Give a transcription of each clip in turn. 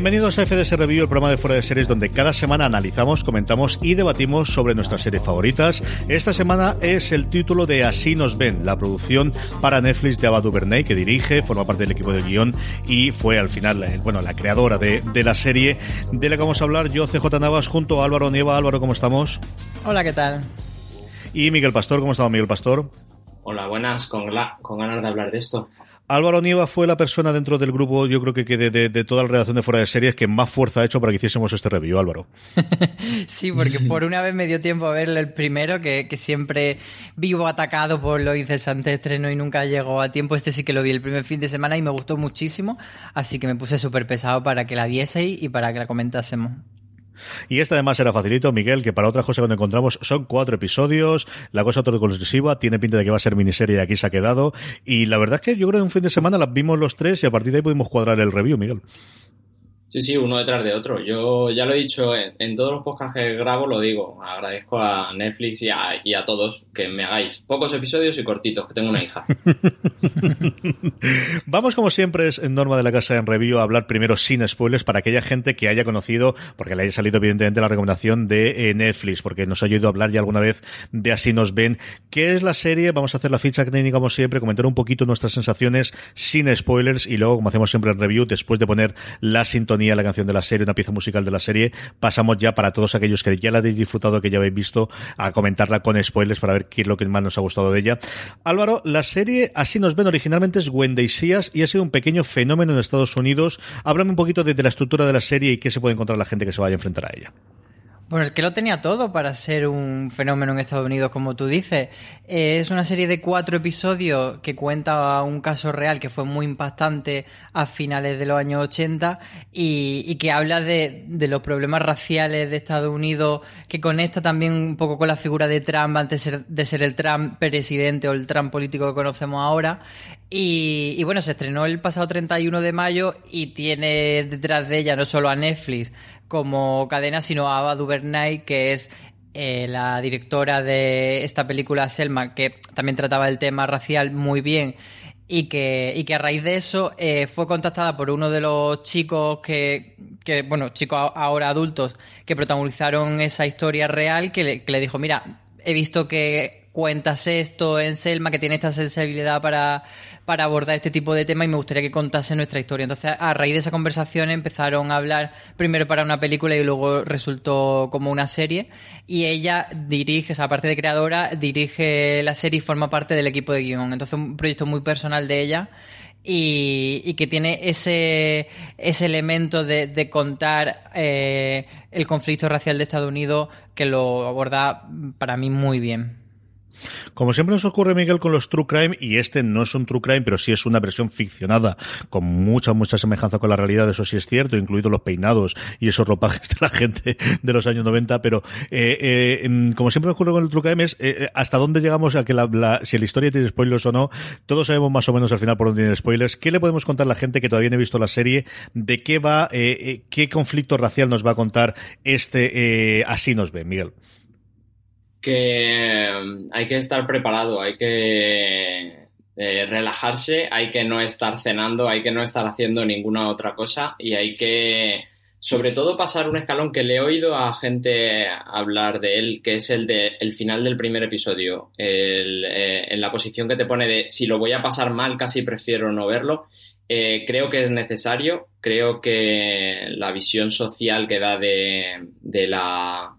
Bienvenidos a FDS Review, el programa de fuera de series donde cada semana analizamos, comentamos y debatimos sobre nuestras series favoritas. Esta semana es el título de Así nos ven, la producción para Netflix de Ava DuVernay, que dirige, forma parte del equipo de guion y fue al final, eh, bueno, la creadora de, de la serie de la que vamos a hablar yo, CJ Navas, junto a Álvaro Nieva. Álvaro, ¿cómo estamos? Hola, ¿qué tal? Y Miguel Pastor, ¿cómo estamos, Miguel Pastor? Hola, buenas, con, la, con ganas de hablar de esto. Álvaro Nieva fue la persona dentro del grupo, yo creo que, que de, de, de, toda la redacción de Fuera de Series que más fuerza ha hecho para que hiciésemos este review, Álvaro. sí, porque por una vez me dio tiempo a verle el primero, que, que, siempre vivo atacado por lo incesante estreno y nunca llegó a tiempo. Este sí que lo vi el primer fin de semana y me gustó muchísimo, así que me puse súper pesado para que la vieseis y para que la comentásemos. Y este además era facilito, Miguel, que para otras cosas que encontramos son cuatro episodios, la cosa todo exclusiva, tiene pinta de que va a ser miniserie y aquí se ha quedado. Y la verdad es que yo creo que un fin de semana las vimos los tres y a partir de ahí pudimos cuadrar el review, Miguel. Sí, sí, uno detrás de otro. Yo ya lo he dicho en, todos los podcasts que grabo, lo digo. Agradezco a Netflix y a, todos que me hagáis pocos episodios y cortitos, que tengo una hija. Vamos, como siempre, es en norma de la casa en review a hablar primero sin spoilers para aquella gente que haya conocido, porque le haya salido evidentemente la recomendación de eh, Netflix, porque nos ha a hablar ya alguna vez de Así nos ven. ¿Qué es la serie? Vamos a hacer la ficha técnica como siempre, comentar un poquito nuestras sensaciones sin spoilers y luego, como hacemos siempre en review, después de poner la sintonía la canción de la serie, una pieza musical de la serie, pasamos ya para todos aquellos que ya la habéis disfrutado, que ya habéis visto, a comentarla con spoilers para ver qué es lo que más nos ha gustado de ella. Álvaro, la serie Así nos ven originalmente es Wendy Seas y ha sido un pequeño fenómeno en Estados Unidos. Háblame un poquito de, de la estructura de la serie y qué se puede encontrar la gente que se vaya a enfrentar a ella. Bueno, es que lo tenía todo para ser un fenómeno en Estados Unidos, como tú dices. Eh, es una serie de cuatro episodios que cuenta un caso real que fue muy impactante a finales de los años 80 y, que habla de, los problemas raciales de Estados Unidos, que conecta también un poco con la figura de Trump antes de ser, el Trump presidente o el Trump político que conocemos ahora. Y, bueno, se estrenó el pasado 31 de mayo y tiene detrás de ella no solo a Netflix como cadena, sino a Ava que es eh, la directora de esta película Selma, que también trataba el tema racial muy bien. Y que, y que a raíz de eso eh, fue contactada por uno de los chicos que, que, bueno, chicos ahora adultos, que protagonizaron esa historia real, que le dijo, mira, he visto que cuentas esto en Selma, que tiene esta sensibilidad para, para abordar este tipo de temas y me gustaría que contase nuestra historia. Entonces, a raíz de esa conversación empezaron a hablar primero para una película y luego resultó como una serie. Y ella dirige, o sea, aparte de creadora, dirige la serie y forma parte del equipo de guion. Entonces, un proyecto muy personal de ella. Y, que tiene ese, ese elemento de, de contar eh, el conflicto racial de Estados Unidos que lo aborda para mí muy bien. Como siempre nos ocurre, Miguel, con los True Crime, y este no es un True Crime, pero sí es una versión ficcionada, con mucha, mucha semejanza con la realidad, eso sí es cierto, incluidos los peinados y esos ropajes de la gente de los años 90, pero eh, eh, como siempre nos ocurre con el True Crime es eh, hasta dónde llegamos a que la, la, si la historia tiene spoilers o no, todos sabemos más o menos al final por dónde tiene spoilers. ¿Qué le podemos contar a la gente que todavía no ha visto la serie? ¿De qué va, qué conflicto racial nos va a contar este Así nos ve, Miguel? Que hay que estar preparado, hay que eh, relajarse, hay que no estar cenando, hay que no estar haciendo ninguna otra cosa y hay que, sobre todo, pasar un escalón que le he oído a gente hablar de él, que es el de el final del primer episodio, el, eh, en la posición que te pone de si lo voy a pasar mal, casi prefiero no verlo. Eh, creo que es necesario, creo que la visión social que da de, de la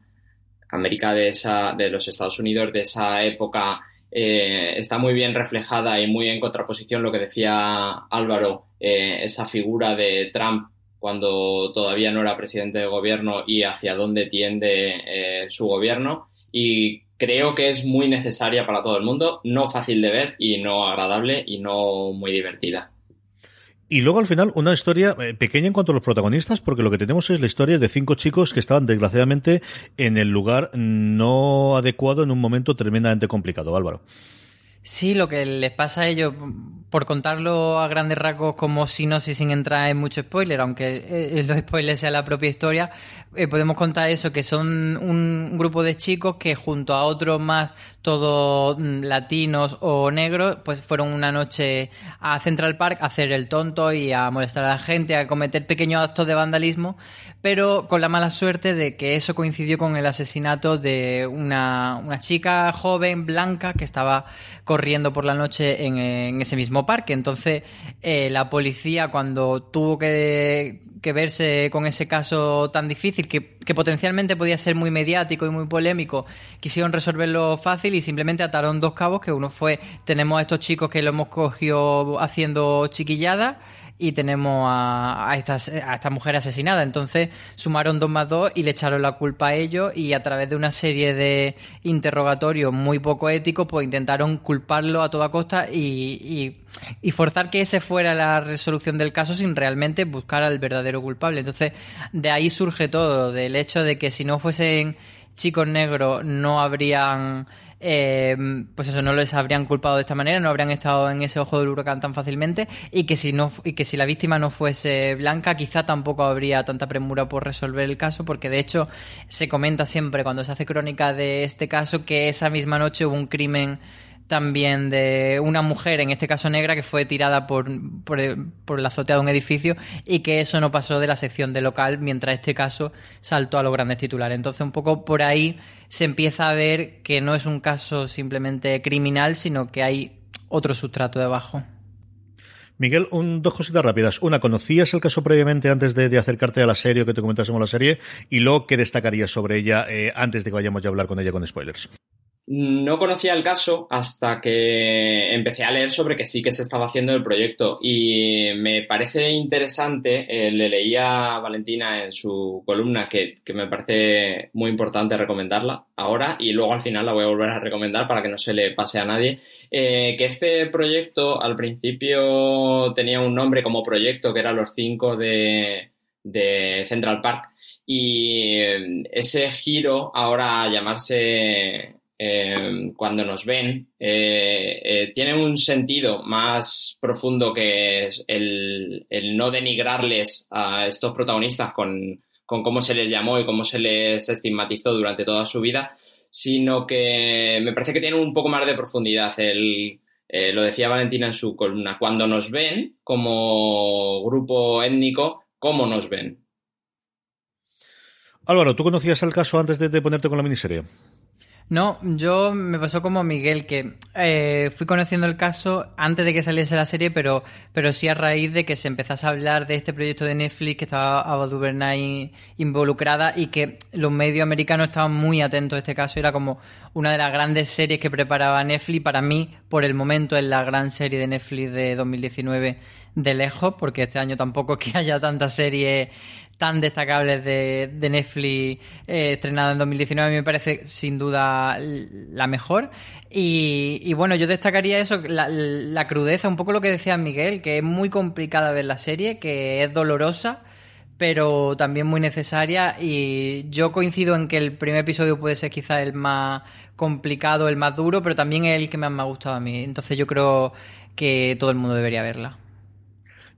América de, esa, de los Estados Unidos de esa época eh, está muy bien reflejada y muy en contraposición lo que decía Álvaro, eh, esa figura de Trump cuando todavía no era presidente de gobierno y hacia dónde tiende eh, su gobierno. Y creo que es muy necesaria para todo el mundo, no fácil de ver y no agradable y no muy divertida. Y luego al final una historia eh, pequeña en cuanto a los protagonistas, porque lo que tenemos es la historia de cinco chicos que estaban desgraciadamente en el lugar no adecuado en un momento tremendamente complicado, Álvaro. Sí, lo que les pasa a ellos, por contarlo a grandes rasgos como si no, si sin entrar en mucho spoiler, aunque eh, los spoilers sea la propia historia, eh, podemos contar eso, que son un grupo de chicos que junto a otros más, todos mm, latinos o negros, pues fueron una noche a Central Park a hacer el tonto y a molestar a la gente, a cometer pequeños actos de vandalismo, pero con la mala suerte de que eso coincidió con el asesinato de una, una chica joven, blanca, que estaba corriendo por la noche en, ese mismo parque. Entonces, eh, la policía, cuando tuvo que, verse con ese caso tan difícil, que, que, potencialmente podía ser muy mediático y muy polémico, quisieron resolverlo fácil y simplemente ataron dos cabos, que uno fue, tenemos a estos chicos que lo hemos cogido haciendo chiquilladas y tenemos a, a, esta, a mujer asesinada. Entonces sumaron dos más dos y le echaron la culpa a ellos y a través de una serie de interrogatorios muy poco éticos, pues intentaron culparlo a toda costa y, y, forzar que ese fuera la resolución del caso sin realmente buscar al verdadero culpable. Entonces de ahí surge todo, del hecho de que si no fuesen chicos negros no habrían eh, pues eso, no les habrían culpado de esta manera, no habrían estado en ese ojo del huracán tan fácilmente y que si no y que si la víctima no fuese blanca, quizá tampoco habría tanta premura por resolver el caso, porque de hecho se comenta siempre cuando se hace crónica de este caso que esa misma noche hubo un crimen también de una mujer, en este caso negra, que fue tirada por, por, la azotea de un edificio y que eso no pasó de la sección de local, mientras este caso saltó a los grandes titulares. Entonces, un poco por ahí se empieza a ver que no es un caso simplemente criminal, sino que hay otro sustrato debajo. Miguel, dos cositas rápidas. Una, ¿conocías el caso previamente antes de, acercarte a la serie o que te comentásemos la serie? Y luego, ¿qué destacarías sobre ella eh, antes de que vayamos a hablar con ella con spoilers? No conocía el caso hasta que empecé a leer sobre que sí que se estaba haciendo el proyecto. Y me parece interesante, eh, le leía a Valentina en su columna que, me parece muy importante recomendarla ahora y luego al final la voy a volver a recomendar para que no se le pase a nadie, eh, que este proyecto al principio tenía un nombre como proyecto que era Los Cinco de, de Central Park y eh, ese giro ahora a llamarse eh, cuando nos ven, eh, eh, tiene un sentido más profundo que el, no denigrarles a estos protagonistas con, cómo se les llamó y cómo se les estigmatizó durante toda su vida, sino que me parece que tiene un poco más de profundidad. El, lo decía Valentina en su columna, cuando nos ven como grupo étnico, ¿cómo nos ven? Álvaro, ¿tú conocías el caso antes de ponerte con la miniserie? No, yo me pasó como Miguel, que eh, fui conociendo el caso antes de que saliese la serie, pero, pero sí a raíz de que se empezase a hablar de este proyecto de Netflix que estaba Ava DuVernay involucrada y que los medios americanos estaban muy atentos a este caso. Era como una de las grandes series que preparaba Netflix. Para mí, por el momento, es la gran serie de Netflix de 2019 de lejos, porque este año tampoco es que haya tanta serie tan destacables de, de Netflix eh, estrenada en 2019, a mí me parece sin duda la mejor. Y, bueno, yo destacaría eso, la, crudeza, un poco lo que decía Miguel, que es muy complicada ver la serie, que es dolorosa pero también muy necesaria y yo coincido en que el primer episodio puede ser quizá el más complicado, el más duro, pero también es el que más me ha gustado a mí. Entonces yo creo que todo el mundo debería verla.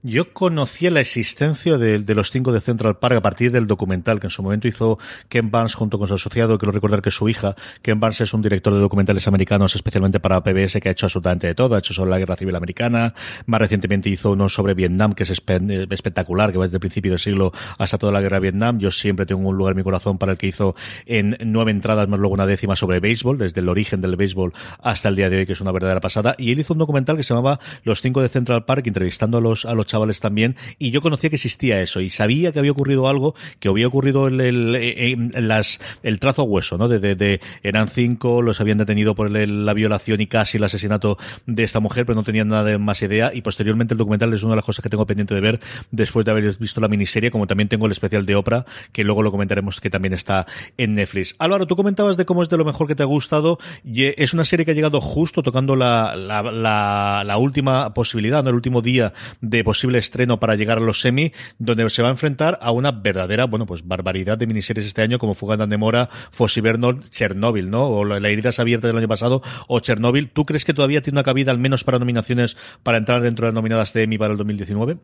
Yo conocía la existencia de, los cinco de Central Park a partir del documental que en su momento hizo Ken Barnes junto con su asociado. Quiero recordar que su hija, Ken Barnes, es un director de documentales americanos, especialmente para PBS, que ha hecho absolutamente de todo. Ha hecho sobre la Guerra Civil Americana. Más recientemente hizo uno sobre Vietnam, que es espectacular, que va desde el principio del siglo hasta toda la Guerra de Vietnam. Yo siempre tengo un lugar en mi corazón para el que hizo en nueve entradas, más luego una décima sobre béisbol, desde el origen del béisbol hasta el día de hoy, que es una verdadera pasada. Y él hizo un documental que se llamaba Los cinco de Central Park, entrevistando a los, a los chavales también, y yo conocía que existía eso, y sabía que había ocurrido algo, que había ocurrido el, el, las, el trazo hueso, ¿no? De, de, eran cinco, los habían detenido por la violación y casi el asesinato de esta mujer, pero no tenían nada de más idea, y posteriormente el documental es una de las cosas que tengo pendiente de ver después de haber visto la miniserie, como también tengo el especial de Oprah, que luego lo comentaremos que también está en Netflix. Álvaro, tú comentabas de cómo es de lo mejor que te ha gustado, y es una serie que ha llegado justo tocando la, la, la, última posibilidad, ¿no? el último día de estreno para llegar a los semi, donde se va a enfrentar a una verdadera, bueno, pues barbaridad de miniseries este año, como Fuga de Mora, Fossi Vernon, Chernobyl, ¿no? O La heridas abiertas del año pasado, o Chernobyl. ¿Tú crees que todavía tiene una cabida, al menos para nominaciones, para entrar dentro de las nominadas de Emmy para el 2019?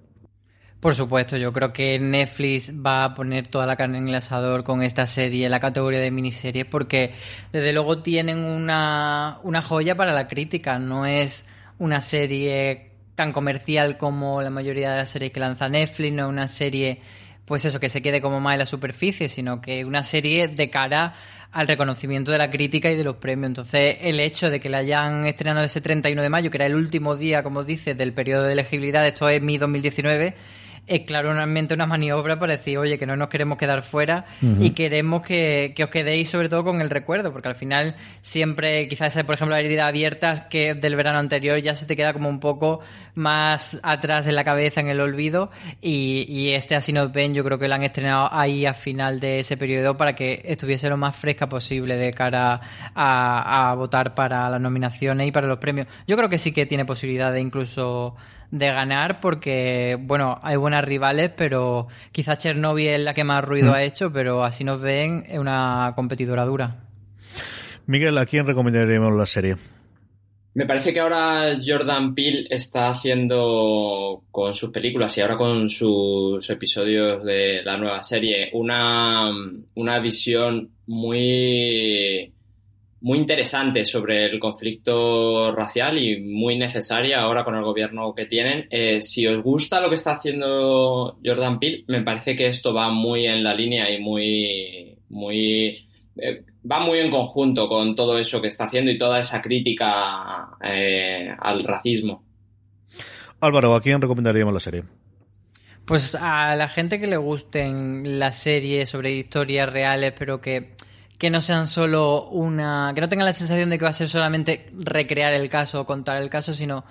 Por supuesto, yo creo que Netflix va a poner toda la carne en el asador con esta serie, la categoría de miniseries, porque desde luego tienen una, una joya para la crítica. No es una serie tan comercial como la mayoría de las series que lanza Netflix, no es una serie, pues eso, que se quede como más en la superficie, sino que una serie de cara al reconocimiento de la crítica y de los premios. Entonces, el hecho de que la hayan estrenado ese 31 de mayo, que era el último día, como dice, del periodo de elegibilidad, esto es mi 2019, es claramente una maniobra para decir, oye, que no nos queremos quedar fuera y queremos que, os quedéis sobre todo con el recuerdo, porque al final siempre, quizás, por ejemplo, la herida abierta que del verano anterior ya se te queda como un poco más atrás en la cabeza, en el olvido, y, este Así nos ven, yo creo que lo han estrenado ahí a final de ese periodo para que estuviese lo más fresca posible de cara a, a votar para las nominaciones y para los premios. Yo creo que sí que tiene posibilidad de incluso de ganar porque, bueno, hay buenas rivales, pero quizás Chernobyl es la que más ruido mm. ha hecho, pero así nos ven es una competidora dura. Miguel, ¿a quién recomendaríamos la serie? Me parece que ahora Jordan Peele está haciendo con sus películas y ahora con sus episodios de la nueva serie una, una visión muy muy interesante sobre el conflicto racial y muy necesaria ahora con el gobierno que tienen. Eh, si os gusta lo que está haciendo Jordan Peele, me parece que esto va muy en la línea y muy, muy, eh, va muy en conjunto con todo eso que está haciendo y toda esa crítica eh, al racismo. Álvaro, ¿a quién recomendaríamos la serie? Pues a la gente que le gusten las series sobre historias reales, pero que que no sean solo una. que no tengan la sensación de que va a ser solamente recrear el caso o contar el caso, sino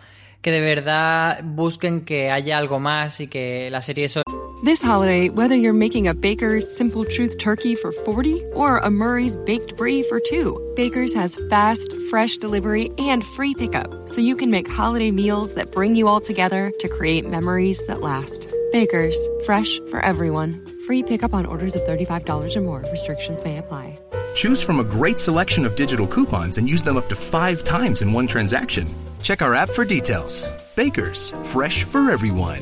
que de verdad busquen que haya algo más y que la serie eso. This holiday, whether you're making a Baker's Simple Truth turkey for 40 or a Murray's Baked Brie for 2, Baker's has fast, fresh delivery and free pickup, so you can make holiday meals that bring you all together to create memories that last. Baker's, fresh for everyone. Free pickup on orders of $35 or more. Restrictions may apply. Choose from a great selection of digital coupons and use them up to five times in one transaction. Check our app for details. Bakers, fresh for everyone.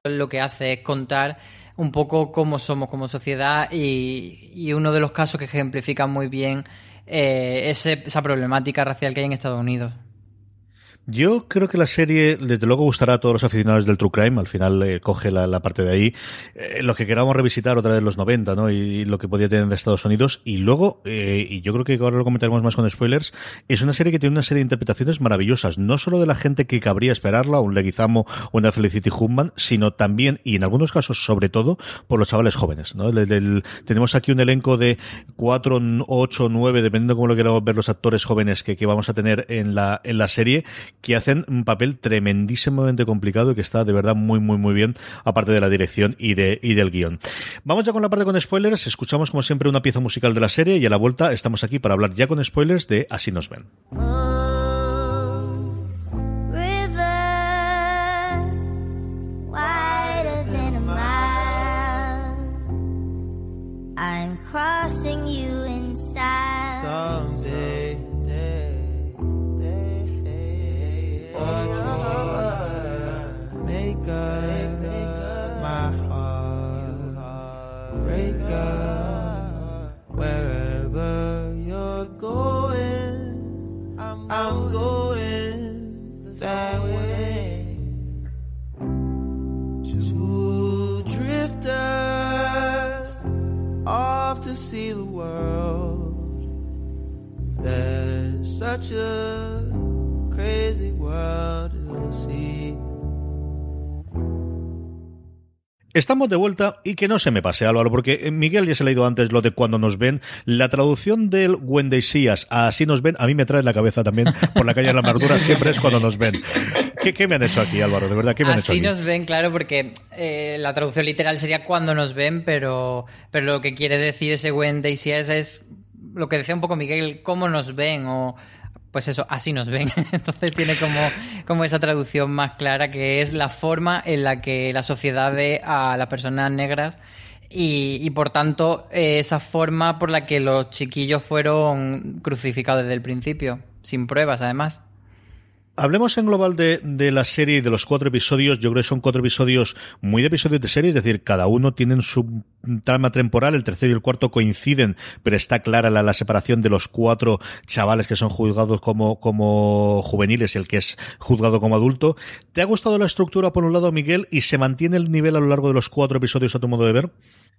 lo que hace es contar un poco cómo somos como sociedad y, uno de los casos que ejemplifica muy bien eh, esa problemática racial que hay en Estados Unidos. Yo creo que la serie, desde luego, gustará a todos los aficionados del True Crime. Al final eh, coge la, parte de ahí. Eh, lo que queramos revisitar otra vez los 90, ¿no? Y, lo que podía tener de Estados Unidos. Y luego, eh, y yo creo que ahora lo comentaremos más con spoilers, es una serie que tiene una serie de interpretaciones maravillosas. No solo de la gente que cabría esperarla, un Leguizamo o una Felicity Human, sino también, y en algunos casos, sobre todo, por los chavales jóvenes, ¿no? tenemos aquí un elenco de 4, 8, 9, dependiendo cómo lo queramos ver los actores jóvenes que, vamos a tener en en la serie que hacen un papel tremendísimamente complicado y que está de verdad muy, muy, muy bien, aparte de la dirección y, de, y del guion. Vamos ya con la parte con spoilers, escuchamos como siempre una pieza musical de la serie y a la vuelta estamos aquí para hablar ya con spoilers de Así nos ven. Such a crazy world to see. Estamos de vuelta y que no se me pase, Álvaro, porque eh, Miguel ya se ha leído antes lo de cuando nos ven. La traducción del When They See Us a Así nos ven, a mí me trae la cabeza también por la calle de la amargura, siempre es cuando nos ven. ¿Qué, ¿Qué, me han hecho aquí, Álvaro? De verdad, ¿qué me han Así hecho aquí? nos ven, claro, porque eh, la traducción literal sería cuando nos ven, pero, pero lo que quiere decir ese When They See Us es lo que decía un poco Miguel, cómo nos ven o pues eso, así nos ven. Entonces tiene como, como esa traducción más clara que es la forma en la que la sociedad ve a las personas negras y, y por tanto esa forma por la que los chiquillos fueron crucificados desde el principio, sin pruebas además. Hablemos en global de, la serie y de los cuatro episodios. Yo creo que son cuatro episodios muy de episodios de serie, es decir, cada uno tiene su trama temporal, el tercero y el cuarto coinciden, pero está clara la, separación de los cuatro chavales que son juzgados como, como juveniles y el que es juzgado como adulto. ¿Te ha gustado la estructura por un lado, Miguel, y se mantiene el nivel a lo largo de los cuatro episodios a tu modo de ver?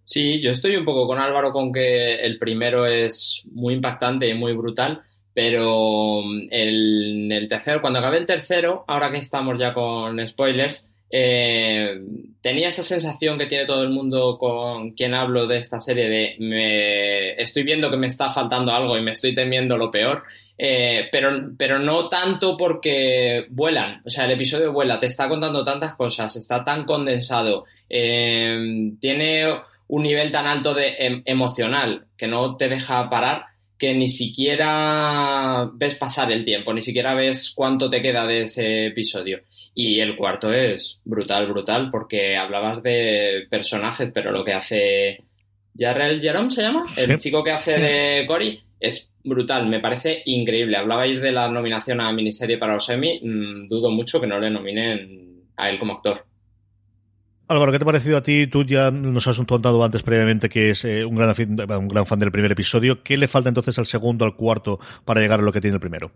Sí, yo estoy un poco con Álvaro con que el primero es muy impactante y muy brutal pero el, el, tercero, cuando acabé el tercero, ahora que estamos ya con spoilers, eh, tenía esa sensación que tiene todo el mundo con quien hablo de esta serie de me estoy viendo que me está faltando algo y me estoy temiendo lo peor, eh, pero, pero no tanto porque vuelan, o sea, el episodio vuela, te está contando tantas cosas, está tan condensado, eh, tiene un nivel tan alto de em, emocional que no te deja parar que ni siquiera ves pasar el tiempo, ni siquiera ves cuánto te queda de ese episodio. Y el cuarto es brutal, brutal, porque hablabas de personajes, pero lo que hace Jarrell Jerome se llama, el chico que hace sí. de Cory, es brutal, me parece increíble. Hablabais de la nominación a miniserie para los Emmy, mmm, dudo mucho que no le nominen a él como actor. Álvaro, ¿qué te ha parecido a ti? Tú ya nos has contado antes previamente que es eh, un, gran, un gran fan del primer episodio. ¿Qué le falta entonces al segundo, al cuarto, para llegar a lo que tiene el primero?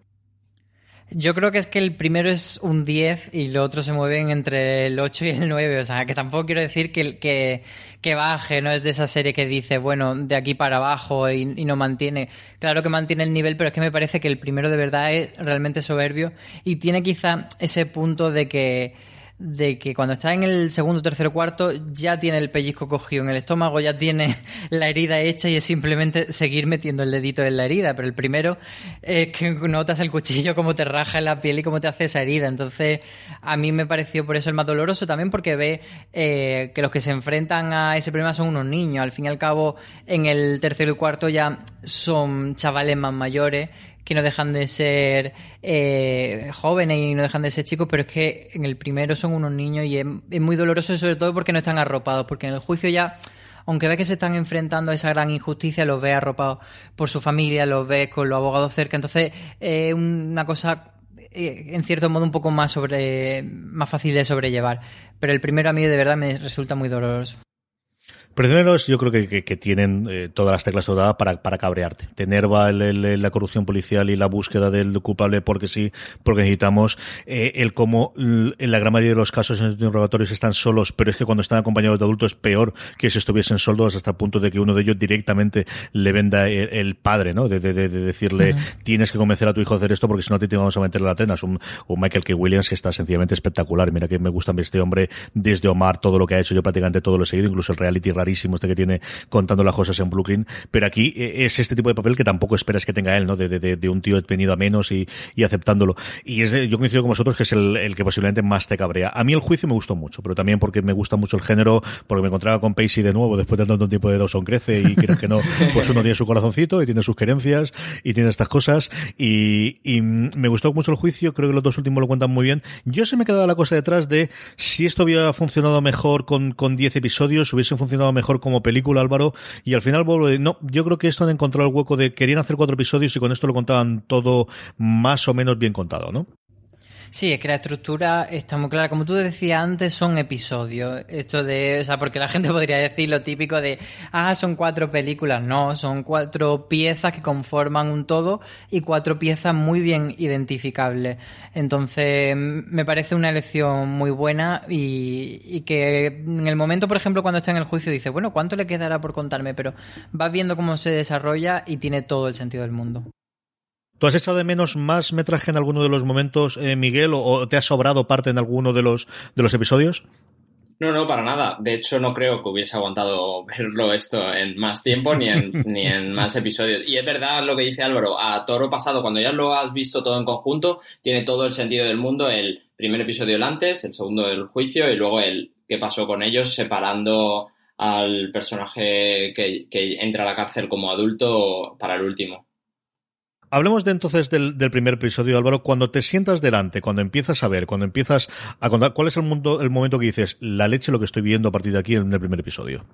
Yo creo que es que el primero es un 10 y los otros se mueven entre el 8 y el 9. O sea, que tampoco quiero decir que, que, baje, no es de esa serie que dice, bueno, de aquí para abajo y, no mantiene. Claro que mantiene el nivel, pero es que me parece que el primero de verdad es realmente soberbio y tiene quizá ese punto de que de que cuando está en el segundo, tercero, cuarto ya tiene el pellizco cogido en el estómago, ya tiene la herida hecha y es simplemente seguir metiendo el dedito en la herida. Pero el primero es que notas el cuchillo como te raja la piel y cómo te hace esa herida. Entonces, a mí me pareció por eso el más doloroso también porque ve eh, que los que se enfrentan a ese problema son unos niños. Al fin y al cabo, en el tercero y cuarto ya son chavales más mayores que no dejan de ser eh, jóvenes y no dejan de ser chicos, pero es que en el primero son unos niños y es, muy doloroso sobre todo porque no están arropados, porque en el juicio ya, aunque ve que se están enfrentando a esa gran injusticia, los ve arropados por su familia, los ve con los abogados cerca, entonces es eh, una cosa en cierto modo un poco más sobre más fácil de sobrellevar, pero el primero a mí de verdad me resulta muy doloroso. Prisioneros yo creo que, que, que tienen eh, todas las teclas todas para, para cabrearte. Te enerva el, el, la corrupción policial y la búsqueda del culpable porque sí, porque necesitamos eh, el cómo en la gran mayoría de los casos en los interrogatorios están solos, pero es que cuando están acompañados de adultos es peor que si estuviesen solos hasta el punto de que uno de ellos directamente le venda el, el padre, ¿no? De, de, de decirle uh -huh. tienes que convencer a tu hijo a hacer esto porque si no te, te vamos a meter en la tena. Es un, un Michael K. Williams que está sencillamente espectacular. Mira que me gusta este hombre desde Omar, todo lo que ha hecho, yo prácticamente todo lo he seguido, incluso el reality rarísimo este que tiene contando las cosas en Brooklyn, pero aquí es este tipo de papel que tampoco esperas que tenga él, ¿no? De, de, de un tío venido a menos y, y aceptándolo. Y es yo coincido con vosotros que es el, el, que posiblemente más te cabrea. A mí el juicio me gustó mucho, pero también porque me gusta mucho el género, porque me encontraba con Pacey de nuevo después de tanto tiempo de Dawson crece y crees que no, pues uno tiene su corazoncito y tiene sus querencias y tiene estas cosas y, y me gustó mucho el juicio, creo que los dos últimos lo cuentan muy bien. Yo se me quedaba la cosa detrás de si esto hubiera funcionado mejor con, con 10 episodios, hubiese funcionado mejor como película, Álvaro, y al final no, yo creo que esto han encontrado el hueco de querían hacer cuatro episodios y con esto lo contaban todo más o menos bien contado, ¿no? Sí, es que la estructura está muy clara. Como tú decías antes, son episodios. Esto de, o sea, porque la gente podría decir lo típico de, ah, son cuatro películas. No, son cuatro piezas que conforman un todo y cuatro piezas muy bien identificables. Entonces, me parece una elección muy buena y, y que en el momento, por ejemplo, cuando está en el juicio, dice, bueno, ¿cuánto le quedará por contarme? Pero vas viendo cómo se desarrolla y tiene todo el sentido del mundo. ¿Tú has echado de menos más metraje en alguno de los momentos, eh, Miguel, o, o te ha sobrado parte en alguno de los, de los episodios? No, no, para nada. De hecho, no creo que hubiese aguantado verlo esto en más tiempo ni en, ni en más episodios. Y es verdad lo que dice Álvaro, a toro pasado, cuando ya lo has visto todo en conjunto, tiene todo el sentido del mundo el primer episodio el antes, el segundo el juicio y luego el qué pasó con ellos separando al personaje que, que entra a la cárcel como adulto para el último. Hablemos de entonces del, primer episodio, Álvaro. Cuando te sientas delante, cuando empiezas a ver, cuando empiezas a contar, ¿cuál es el, mundo, el momento que dices, la leche lo que estoy viendo a partir de aquí en el primer episodio?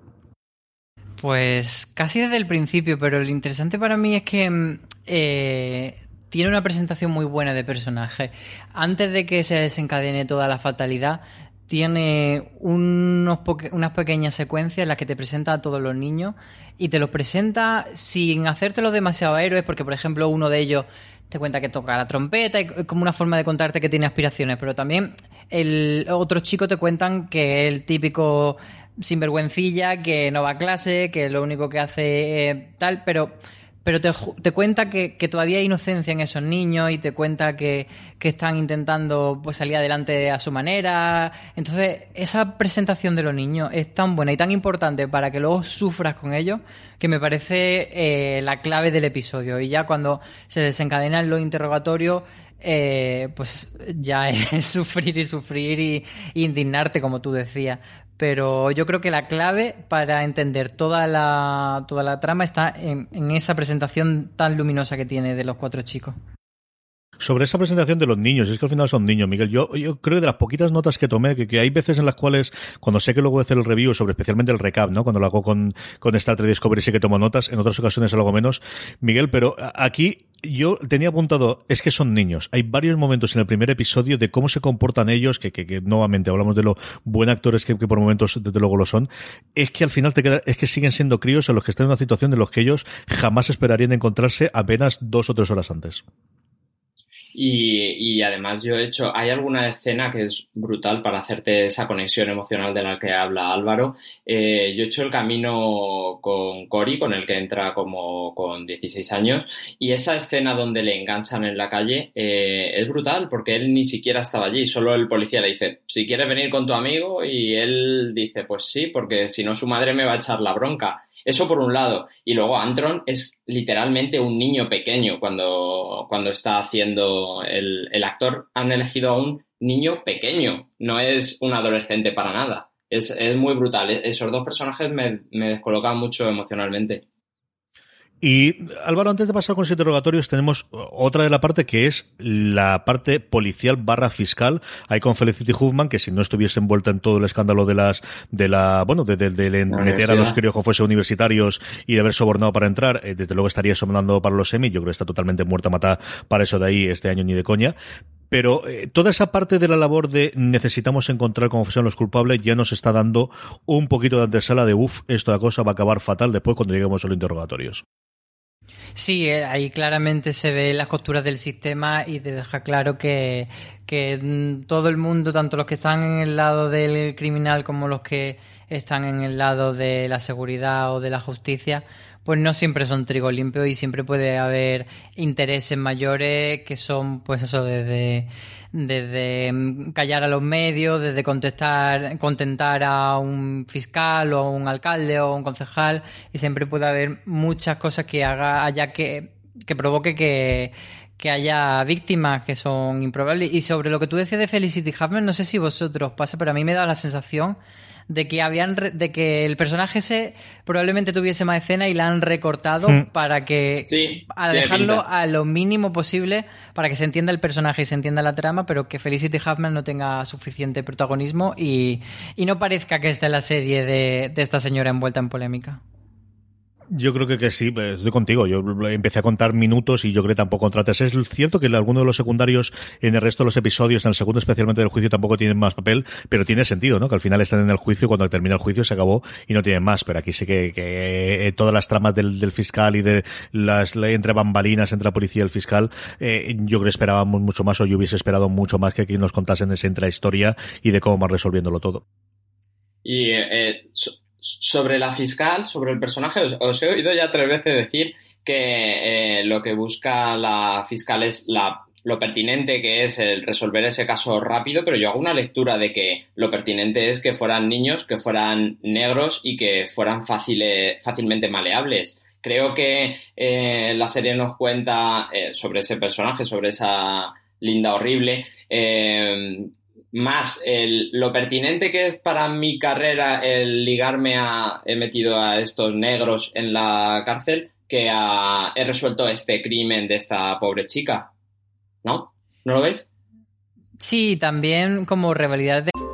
Pues casi desde el principio, pero lo interesante para mí es que eh, tiene una presentación muy buena de personaje. Antes de que se desencadene toda la fatalidad, tiene unos unas pequeñas secuencias en las que te presenta a todos los niños y te los presenta sin hacértelo demasiado héroes, porque por ejemplo uno de ellos te cuenta que toca la trompeta y como una forma de contarte que tiene aspiraciones, pero también el otro chico te cuentan que es el típico sinvergüencilla, que no va a clase, que lo único que hace es tal, pero pero te, te cuenta que, todavía hay inocencia en esos niños y te cuenta que, que, están intentando pues, salir adelante a su manera. Entonces, esa presentación de los niños es tan buena y tan importante para que luego sufras con ellos que me parece eh, la clave del episodio. Y ya cuando se desencadenan los interrogatorios, eh, pues ya es sufrir y sufrir y, y, indignarte, como tú decías. Pero yo creo que la clave para entender toda la, toda la trama está en, en esa presentación tan luminosa que tiene de los cuatro chicos. Sobre esa presentación de los niños, es que al final son niños, Miguel. Yo, creo que de las poquitas notas que tomé, que, hay veces en las cuales, cuando sé que luego voy a hacer el review sobre especialmente el recap, ¿no? Cuando lo hago con, con Star Trek Discovery sí que tomo notas, en otras ocasiones algo menos, Miguel, pero aquí yo tenía apuntado, es que son niños. Hay varios momentos en el primer episodio de cómo se comportan ellos, que, que, que nuevamente hablamos de lo buen actores que, que, por momentos desde luego lo son. Es que al final te queda, es que siguen siendo críos en los que están en una situación en los que ellos jamás esperarían encontrarse apenas dos o tres horas antes. Y, además yo he hecho, hay alguna escena que es brutal para hacerte esa conexión emocional de la que habla Álvaro. Eh, yo he hecho el camino con Cory, con el que entra como con 16 años, y esa escena donde le enganchan en la calle eh, es brutal porque él ni siquiera estaba allí, solo el policía le dice, si quieres venir con tu amigo, y él dice, pues sí, porque si no su madre me va a echar la bronca. Eso por un lado. Y luego Antron es literalmente un niño pequeño cuando, cuando está haciendo el, el actor. Han elegido a un niño pequeño, no es un adolescente para nada. Es, es muy brutal. Esos dos personajes me, me descolocan mucho emocionalmente. Y Álvaro, antes de pasar con los interrogatorios, tenemos otra de la parte que es la parte policial barra fiscal. Hay con Felicity Huffman, que si no estuviese envuelta en todo el escándalo de las, de la, bueno, de, de, de meter a los críos como fuese universitarios y de haber sobornado para entrar, eh, desde luego estaría sobornando para los semi. Yo creo que está totalmente muerta matada para eso de ahí este año ni de coña. Pero eh, toda esa parte de la labor de necesitamos encontrar fueron los culpables ya nos está dando un poquito de antesala de uff, esta cosa va a acabar fatal después cuando lleguemos a los interrogatorios. Sí, ahí claramente se ve las costuras del sistema y te deja claro que, que todo el mundo, tanto los que están en el lado del criminal como los que están en el lado de la seguridad o de la justicia, pues no siempre son trigo limpio y siempre puede haber intereses mayores que son, pues eso, desde, desde callar a los medios, desde contestar, contentar a un fiscal o a un alcalde o a un concejal y siempre puede haber muchas cosas que haga, haya que, que provoque que que haya víctimas que son improbables. Y sobre lo que tú decías de Felicity Huffman, no sé si vosotros pasa, pero a mí me da la sensación de que habían de que el personaje ese probablemente tuviese más escena y la han recortado Hmm. para que Sí, a dejarlo pinta. a lo mínimo posible para que se entienda el personaje y se entienda la trama, pero que Felicity Huffman no tenga suficiente protagonismo y, y no parezca que esté en la serie de, de esta señora envuelta en polémica. Yo creo que, que sí, pues, estoy contigo. Yo empecé a contar minutos y yo creo que tampoco contrates. Es cierto que algunos de los secundarios en el resto de los episodios, en el segundo especialmente del juicio, tampoco tienen más papel, pero tiene sentido, ¿no? Que al final están en el juicio, cuando termina el juicio se acabó y no tienen más. Pero aquí sí que, que eh, todas las tramas del, del, fiscal y de las entre bambalinas entre la policía y el fiscal, eh, yo creo que esperábamos mucho más o yo hubiese esperado mucho más que aquí nos contasen esa intrahistoria y de cómo van resolviéndolo todo. Y eh, sobre la fiscal, sobre el personaje, os, he oído ya tres veces decir que eh, lo que busca la fiscal es la, lo pertinente que es el resolver ese caso rápido, pero yo hago una lectura de que lo pertinente es que fueran niños, que fueran negros y que fueran fácilmente maleables. Creo que eh, la serie nos cuenta eh, sobre ese personaje, sobre esa linda horrible, más el, lo pertinente que es para mi carrera el ligarme a, he metido a estos negros en la cárcel, que a, he resuelto este crimen de esta pobre chica. ¿No? ¿No lo veis? Sí, también como rivalidad de...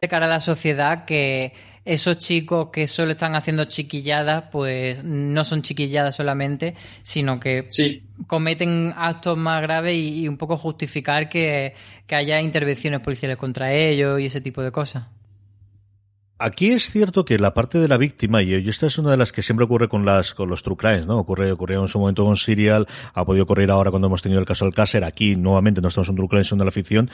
de cara a la sociedad que esos chicos que solo están haciendo chiquilladas, pues no son chiquilladas solamente, sino que sí. cometen actos más graves y, y un poco justificar que, que, haya intervenciones policiales contra ellos y ese tipo de cosas. Aquí es cierto que la parte de la víctima, y esta es una de las que siempre ocurre con las con los true crimes, ¿no? Ocurre, ocurrió en su momento con Serial, ha podido ocurrir ahora cuando hemos tenido el caso del Cácer, aquí nuevamente no estamos en true crime, son de la ficción,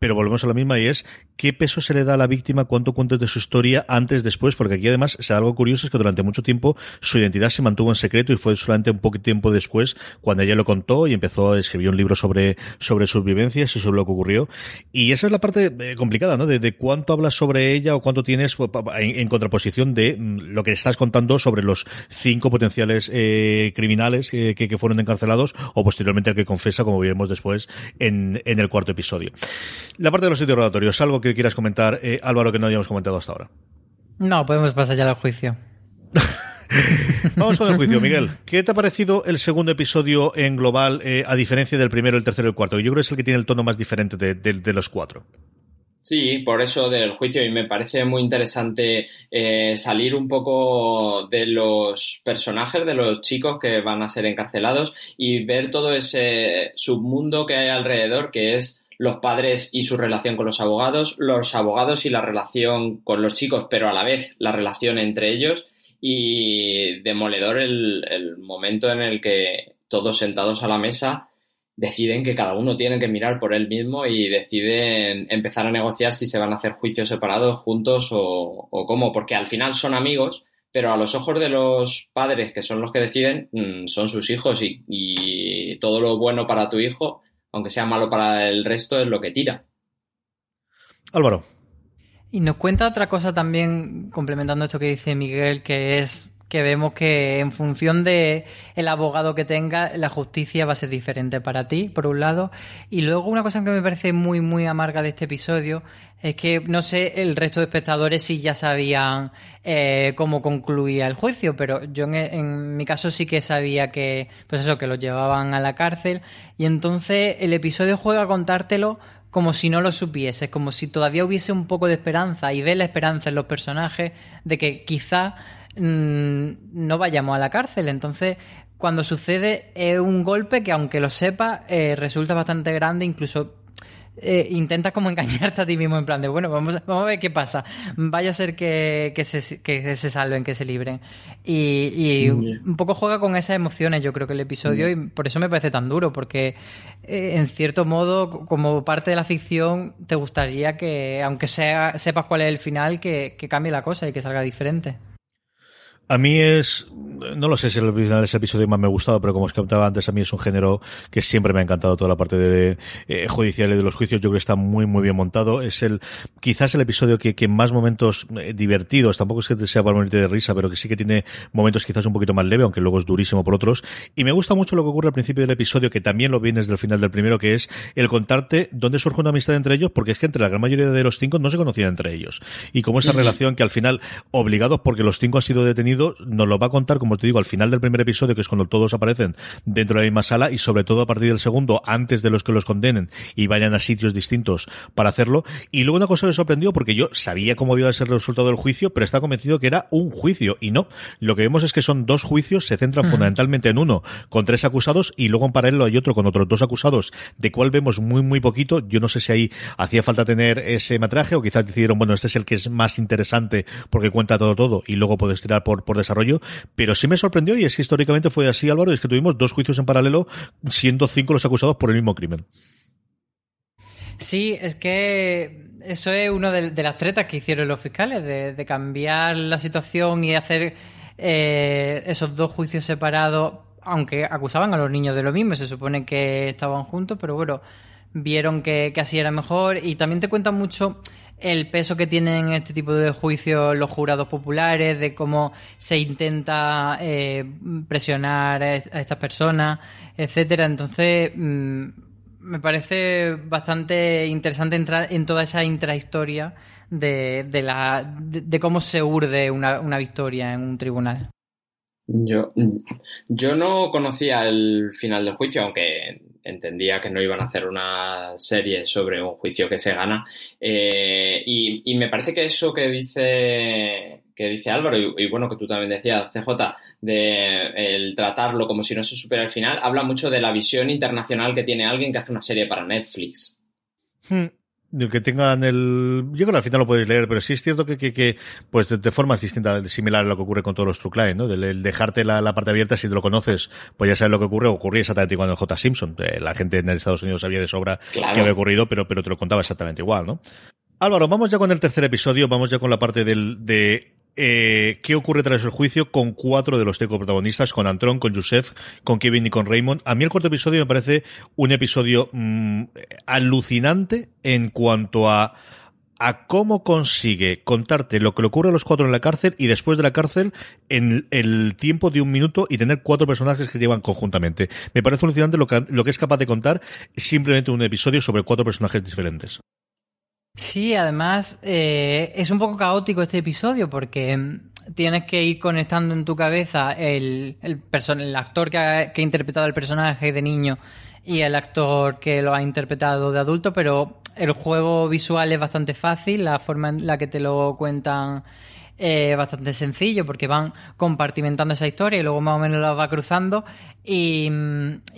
pero volvemos a la misma y es qué peso se le da a la víctima, cuánto cuentas de su historia antes, después, porque aquí además, o algo curioso es que durante mucho tiempo su identidad se mantuvo en secreto y fue solamente un poco tiempo después cuando ella lo contó y empezó a escribir un libro sobre, sobre sus vivencias y sobre lo que ocurrió. Y esa es la parte eh, complicada, ¿no? De, de cuánto hablas sobre ella o cuánto tienes en, en, contraposición de lo que estás contando sobre los cinco potenciales eh, criminales eh, que, que, fueron encarcelados o posteriormente el que confesa, como veremos después en, en el cuarto episodio. La parte de los interrogatorios, algo que quieras comentar, eh, Álvaro, que no hayamos comentado hasta ahora. No, podemos pasar ya al juicio. Vamos con el juicio, Miguel. ¿Qué te ha parecido el segundo episodio en global, eh, a diferencia del primero, el tercero y el cuarto? Yo creo que es el que tiene el tono más diferente de, de, de los cuatro. Sí, por eso del juicio y me parece muy interesante eh, salir un poco de los personajes, de los chicos que van a ser encarcelados y ver todo ese submundo que hay alrededor, que es los padres y su relación con los abogados, los abogados y la relación con los chicos, pero a la vez la relación entre ellos. Y demoledor el, el momento en el que todos sentados a la mesa deciden que cada uno tiene que mirar por él mismo y deciden empezar a negociar si se van a hacer juicios separados, juntos o, cómo, porque al final son amigos, pero a los ojos de los padres, que son los que deciden, mmm, son sus hijos y, todo lo bueno para tu hijo, aunque sea malo para el resto, es lo que tira. Álvaro. Y nos cuenta otra cosa también, complementando esto que dice Miguel, que es que vemos que en función de el abogado que tenga, la justicia va a ser diferente para ti, por un lado. Y luego una cosa que me parece muy, muy amarga de este episodio es que no sé el resto de espectadores si ya sabían eh, cómo concluía el juicio, pero yo en, mi caso sí que sabía que, pues eso, que los llevaban a la cárcel. Y entonces el episodio juega a contártelo como si no lo supieses, como si todavía hubiese un poco de esperanza y ve la esperanza en los personajes de que quizá mmm, no vayamos a la cárcel. Entonces, cuando sucede es un golpe que aunque lo sepa, eh, resulta bastante grande, incluso eh, intentas como engañarte a ti mismo en plan de, bueno, vamos, a- vamos a ver qué pasa. Vaya a ser que, que, se, que se salven, que se libren. Y, y un poco juega con esas emociones, yo creo que el episodio, y por eso me parece tan duro, porque eh, en cierto modo, como parte de la ficción, te gustaría que, aunque sea sepas cuál es el final, que, que cambie la cosa y que salga diferente. A mí es, no lo sé si el final es el episodio más me ha gustado, pero como os comentaba antes, a mí es un género que siempre me ha encantado toda la parte de eh, judicial y de los juicios. Yo creo que está muy, muy bien montado. Es el, quizás el episodio que, que más momentos eh, divertidos, tampoco es que sea para morirte de risa, pero que sí que tiene momentos quizás un poquito más leve, aunque luego es durísimo por otros. Y me gusta mucho lo que ocurre al principio del episodio, que también lo vienes del final del primero, que es el contarte dónde surge una amistad entre ellos, porque es que entre la gran mayoría de los cinco no se conocían entre ellos. Y como esa relación que al final, obligados porque los cinco han sido detenidos, nos lo va a contar, como te digo, al final del primer episodio, que es cuando todos aparecen dentro de la misma sala, y sobre todo a partir del segundo, antes de los que los condenen y vayan a sitios distintos para hacerlo. Y luego una cosa que me sorprendió, porque yo sabía cómo iba a ser el resultado del juicio, pero estaba convencido que era un juicio, y no. Lo que vemos es que son dos juicios, se centran fundamentalmente en uno con tres acusados, y luego en paralelo hay otro con otros dos acusados, de cual vemos muy, muy poquito. Yo no sé si ahí hacía falta tener ese metraje, o quizás decidieron, bueno, este es el que es más interesante porque cuenta todo, todo, y luego puedes tirar por, por desarrollo, pero sí me sorprendió, y es que históricamente fue así, Álvaro, es que tuvimos dos juicios en paralelo, siendo cinco los acusados por el mismo crimen. Sí, es que eso es una de, las tretas que hicieron los fiscales, de, cambiar la situación y hacer eh, esos dos juicios separados, aunque acusaban a los niños de lo mismo, se supone que estaban juntos, pero bueno, vieron que así era mejor y también te cuentan mucho el peso que tienen en este tipo de juicios los jurados populares, de cómo se intenta eh, presionar a, estas personas, etcétera. Entonces, mm, me parece bastante interesante entrar en toda esa intrahistoria de, de, la, de, de cómo se urde una, una victoria en un tribunal. Yo, yo no conocía el final del juicio, aunque entendía que no iban a hacer una serie sobre un juicio que se gana. Eh, y, y, me parece que eso que dice, que dice Álvaro, y, y, bueno, que tú también decías, CJ, de el tratarlo como si no se supiera el final, habla mucho de la visión internacional que tiene alguien que hace una serie para Netflix. Hmm. El que tengan el. Yo creo que al final lo podéis leer, pero sí es cierto que, que, que pues de, de, formas distintas, similar a lo que ocurre con todos los True Crime, ¿no? Del el dejarte la, la, parte abierta, si te lo conoces, pues ya sabes lo que ocurre. Ocurría exactamente igual en J. Simpson. Eh, la gente en Estados Unidos sabía de sobra claro. que había ocurrido, pero, pero te lo contaba exactamente igual, ¿no? Álvaro, vamos ya con el tercer episodio, vamos ya con la parte del, de eh, qué ocurre tras el juicio con cuatro de los cinco protagonistas, con Antron, con Joseph, con Kevin y con Raymond. A mí el cuarto episodio me parece un episodio mmm, alucinante en cuanto a a cómo consigue contarte lo que le ocurre a los cuatro en la cárcel y después de la cárcel en el tiempo de un minuto y tener cuatro personajes que llevan conjuntamente. Me parece alucinante lo que, lo que es capaz de contar simplemente un episodio sobre cuatro personajes diferentes. Sí, además eh, es un poco caótico este episodio porque tienes que ir conectando en tu cabeza el, el, el actor que ha, que ha, interpretado el personaje de niño y el actor que lo ha interpretado de adulto, pero el juego visual es bastante fácil, la forma en la que te lo cuentan es bastante sencillo porque van compartimentando esa historia y luego más o menos la va cruzando y,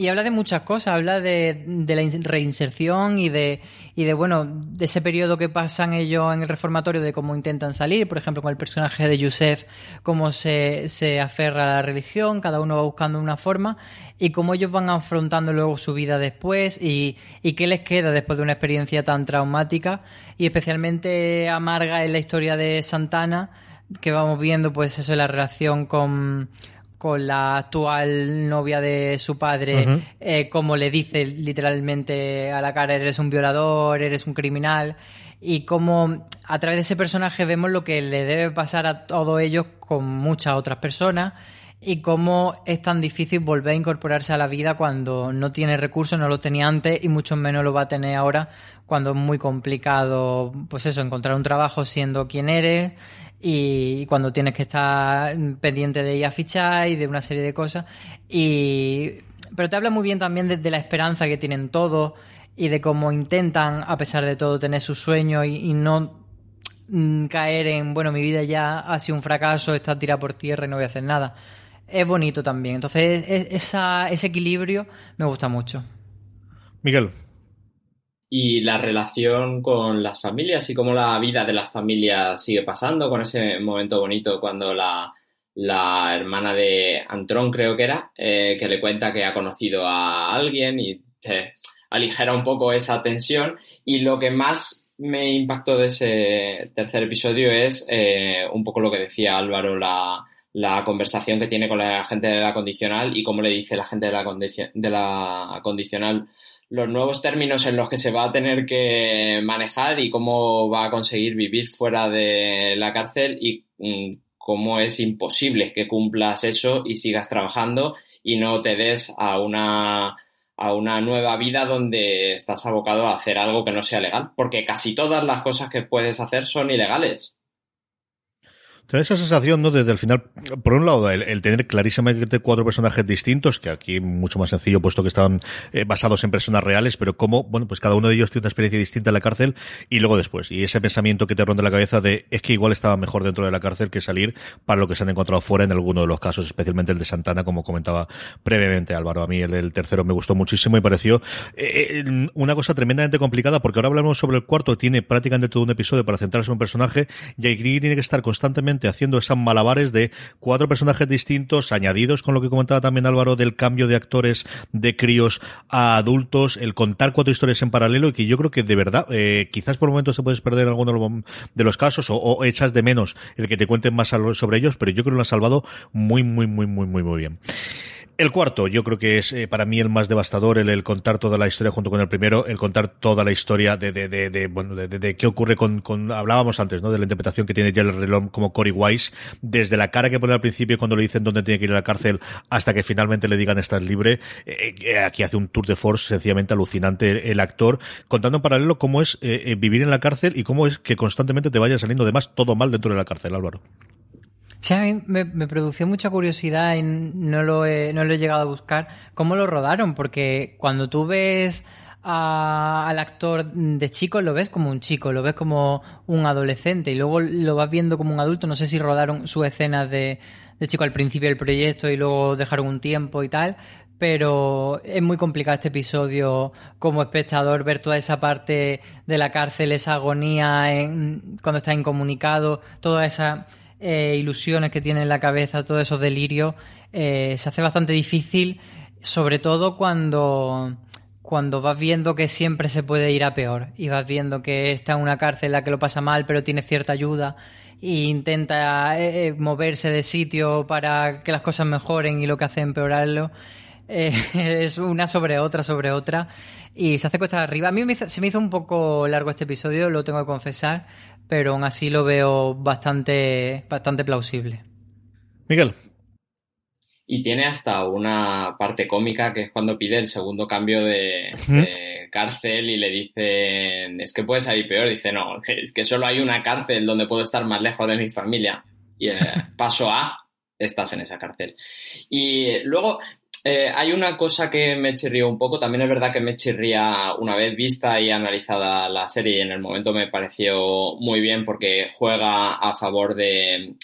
habla de muchas cosas, habla de, de, la reinserción y de, y de, bueno, de ese periodo que pasan ellos en el reformatorio, de cómo intentan salir, por ejemplo, con el personaje de Yusef, cómo se, se aferra a la religión, cada uno va buscando una forma y cómo ellos van afrontando luego su vida después y, y qué les queda después de una experiencia tan traumática. Y especialmente amarga en la historia de Santana que vamos viendo pues eso la relación con, con la actual novia de su padre, uh -huh. eh, como le dice literalmente a la cara, eres un violador, eres un criminal, y como a través de ese personaje vemos lo que le debe pasar a todos ellos con muchas otras personas, y cómo es tan difícil volver a incorporarse a la vida cuando no tiene recursos, no lo tenía antes y mucho menos lo va a tener ahora cuando es muy complicado, pues eso, encontrar un trabajo siendo quien eres y cuando tienes que estar pendiente de ir a fichar y de una serie de cosas. Y... Pero te habla muy bien también de, la esperanza que tienen todos y de cómo intentan, a pesar de todo, tener sus sueños y, y no caer en, bueno, mi vida ya ha sido un fracaso, está tirada por tierra y no voy a hacer nada. Es bonito también. Entonces, es, esa, ese equilibrio me gusta mucho. Miguel. y la relación con las familias y cómo la vida de las familias sigue pasando, con ese momento bonito cuando la, la hermana de Antrón, creo que era, eh, que le cuenta que ha conocido a alguien y te aligera un poco esa tensión. Y lo que más me impactó de ese tercer episodio es eh, un poco lo que decía Álvaro, la, la conversación que tiene con la gente de la condicional y cómo le dice la gente de la, de la condicional los nuevos términos en los que se va a tener que manejar y cómo va a conseguir vivir fuera de la cárcel y mm, cómo es imposible que cumplas eso y sigas trabajando y no te des a una a una nueva vida donde estás abocado a hacer algo que no sea legal, porque casi todas las cosas que puedes hacer son ilegales. Te da esa sensación, ¿no? Desde el final, por un lado, el, tener clarísimamente cuatro personajes distintos, que aquí mucho más sencillo, puesto que estaban eh, basados en personas reales, pero cómo, bueno, pues cada uno de ellos tiene una experiencia distinta en la cárcel, y luego después, y ese pensamiento que te ronda la cabeza de es que igual estaba mejor dentro de la cárcel que salir para lo que se han encontrado fuera en alguno de los casos, especialmente el de Santana, como comentaba previamente Álvaro. A mí el, el tercero me gustó muchísimo y pareció eh, eh, una cosa tremendamente complicada, porque ahora hablamos sobre el cuarto, tiene prácticamente todo un episodio para centrarse en un personaje, y ahí tiene que estar constantemente haciendo esas malabares de cuatro personajes distintos, añadidos con lo que comentaba también Álvaro del cambio de actores de críos a adultos, el contar cuatro historias en paralelo y que yo creo que de verdad, eh, quizás por momentos te puedes perder alguno de los casos o, echas de menos el que te cuenten más sobre ellos, pero yo creo que lo han salvado muy, muy, muy, muy, muy, muy bien. El cuarto, yo creo que es eh, para mí el más devastador, el, contar toda la historia junto con el primero, el contar toda la historia de, de, de, de bueno, de, qué ocurre con, con, hablábamos antes, ¿no? De la interpretación que tiene el Reloj como Cory Wise, desde la cara que pone al principio cuando le dicen dónde tiene que ir a la cárcel hasta que finalmente le digan estás libre. Eh, eh, aquí hace un tour de force sencillamente alucinante el, actor, contando en paralelo cómo es vivir en la cárcel y cómo es que constantemente te vaya saliendo además todo mal dentro de la cárcel, Álvaro. Sí, a mí me, me, produció mucha curiosidad y no lo, he, no lo he llegado a buscar cómo lo rodaron, porque cuando tú ves al actor de chico lo ves como un chico, lo ves como un adolescente y luego lo vas viendo como un adulto. No sé si rodaron su escenas de, de chico al principio del proyecto y luego dejaron un tiempo y tal, pero es muy complicado este episodio como espectador ver toda esa parte de la cárcel, esa agonía en, cuando está incomunicado, toda esa eh, ilusiones que tiene en la cabeza, todos esos delirios, eh, se hace bastante difícil, sobre todo cuando, cuando vas viendo que siempre se puede ir a peor y vas viendo que está en una cárcel en la que lo pasa mal, pero tiene cierta ayuda e intenta eh, moverse de sitio para que las cosas mejoren y lo que hace empeorarlo. es una sobre otra, sobre otra. Y se hace cuesta arriba. A mí se me hizo un poco largo este episodio, lo tengo que confesar pero aún así lo veo bastante, bastante plausible. Miguel. Y tiene hasta una parte cómica que es cuando pide el segundo cambio de, cárcel y le dicen, es que puede salir peor. Dice, no, es que solo hay una cárcel donde puedo estar más lejos de mi familia. Y eh, paso A, estás en esa cárcel. Y luego eh, hay una cosa que me chirrió un poco, también es verdad que me chirría una vez vista y analizada la serie y en el momento me pareció muy bien porque juega a favor de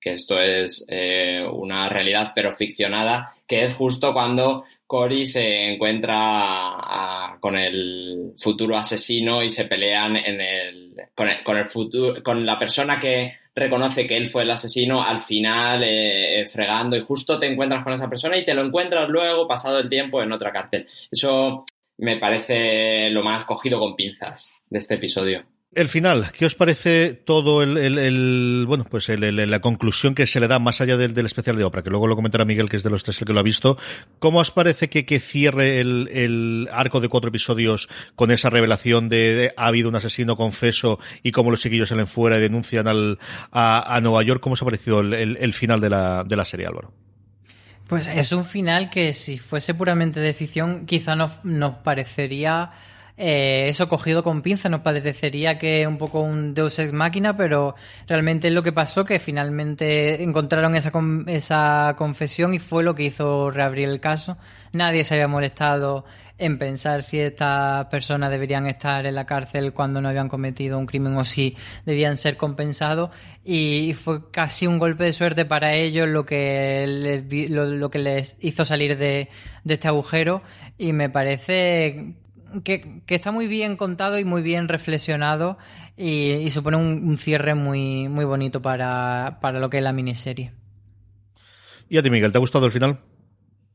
que esto es eh, una realidad pero ficcionada, que es justo cuando Cory se encuentra con el futuro asesino y se pelean en el, con, el, con el futuro, con la persona que reconoce que él fue el asesino al final eh, fregando y justo te encuentras con esa persona y te lo encuentras luego, pasado el tiempo, en otra cárcel. Eso me parece lo más cogido con pinzas de este episodio. El final, ¿qué os parece todo el, bueno, pues la conclusión que se le da más allá del, especial de ópera, que luego lo comentará Miguel, que es de los tres el que lo ha visto. ¿Cómo os parece que, cierre el, arco de cuatro episodios con esa revelación de, ha habido un asesino confeso y cómo los chiquillos salen fuera y denuncian al, a, Nueva York? ¿Cómo os ha parecido el, final de la, de la serie, Álvaro? Pues es un final que si fuese puramente de ficción quizá nos, nos parecería eh, eso cogido con pinza nos parecería que es un poco un Deus Ex Máquina, pero realmente es lo que pasó, que finalmente encontraron esa, esa confesión y fue lo que hizo reabrir el caso. Nadie se había molestado en pensar si estas personas deberían estar en la cárcel cuando no habían cometido un crimen o si debían ser compensados y fue casi un golpe de suerte para ellos lo que les, lo, que les hizo salir de este agujero y me parece que, está muy bien contado y muy bien reflexionado y, supone un, cierre muy, muy bonito para, para lo que es la miniserie. ¿Y a ti, Miguel, te ha gustado el final?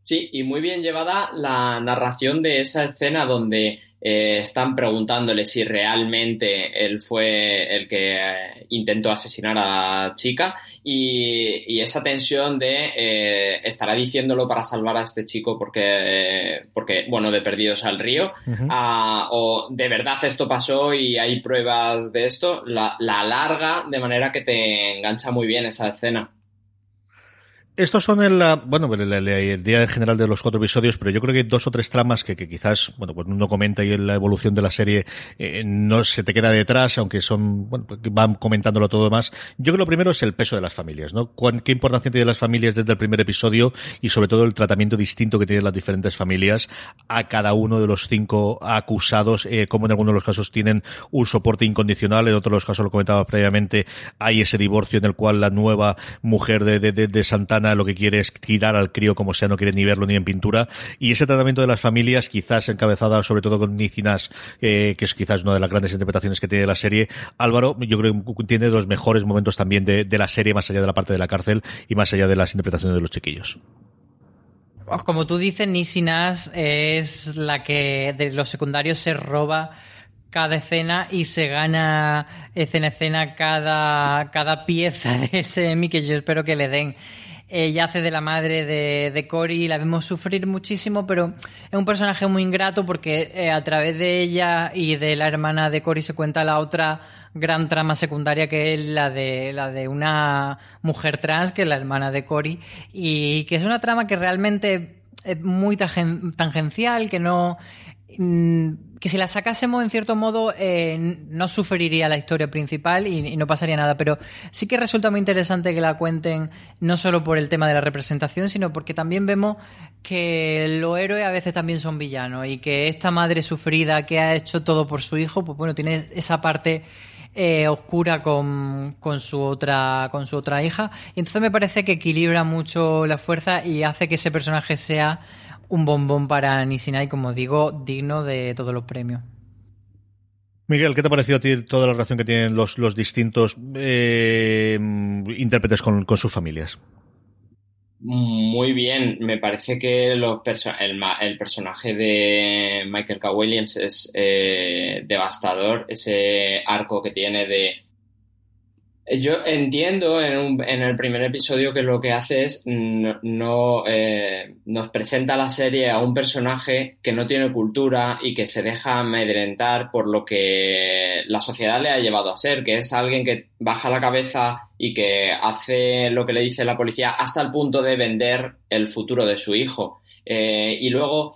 Sí, y muy bien llevada la narración de esa escena donde eh, están preguntándole si realmente él fue el que eh, intentó asesinar a la chica y, esa tensión de eh, estará diciéndolo para salvar a este chico porque, porque bueno, de perdidos al río. Ah, o de verdad esto pasó y hay pruebas de esto, la, la alarga de manera que te engancha muy bien esa escena. Estos son el, bueno, el, día en general de los cuatro episodios, pero yo creo que hay dos o tres tramas que, quizás, bueno, pues uno comenta y en la evolución de la serie eh, no se te queda detrás, aunque son, bueno, pues van comentándolo todo más. Yo creo que lo primero es el peso de las familias, ¿no? ¿Qué importancia tienen las familias desde el primer episodio y sobre todo el tratamiento distinto que tienen las diferentes familias a cada uno de los cinco acusados, eh, como en algunos de los casos tienen un soporte incondicional, en otros de los casos lo comentaba previamente, hay ese divorcio en el cual la nueva mujer de, de, de Santana lo que quiere es tirar al crío como sea, no quiere ni verlo ni en pintura. Y ese tratamiento de las familias, quizás encabezada sobre todo con Nicinas, eh, que es quizás una de las grandes interpretaciones que tiene la serie, Álvaro, yo creo que tiene los mejores momentos también de, la serie, más allá de la parte de la cárcel y más allá de las interpretaciones de los chiquillos. Como tú dices, Nisinas es la que de los secundarios se roba cada escena y se gana escena escena cada, cada pieza de ese Emmy que yo espero que le den. Ella hace de la madre de, de Cory y la vemos sufrir muchísimo, pero es un personaje muy ingrato porque eh, a través de ella y de la hermana de Cory se cuenta la otra gran trama secundaria que es la de la de una mujer trans que es la hermana de Cory y que es una trama que realmente es muy tangencial que no Mm, que si la sacásemos en cierto modo eh, no sufriría la historia principal y, no pasaría nada, pero sí que resulta muy interesante que la cuenten no solo por el tema de la representación, sino porque también vemos que los héroes a veces también son villanos y que esta madre sufrida que ha hecho todo por su hijo, pues bueno, tiene esa parte eh, oscura con, con, su otra, con su otra hija. Y entonces me parece que equilibra mucho la fuerza y hace que ese personaje sea un bombón para Nisinai, como digo, digno de todos los premios. Miguel, ¿qué te ha parecido a ti toda la relación que tienen los, los distintos eh, intérpretes con, sus familias? Muy bien, me parece que los el, el, personaje de Michael K. Williams es eh, devastador, ese arco que tiene de yo entiendo en, en, el primer episodio que lo que hace es no, eh, nos presenta la serie a un personaje que no tiene cultura y que se deja amedrentar por lo que la sociedad le ha llevado a ser, que es alguien que baja la cabeza y que hace lo que le dice la policía hasta el punto de vender el futuro de su hijo. Eh, y luego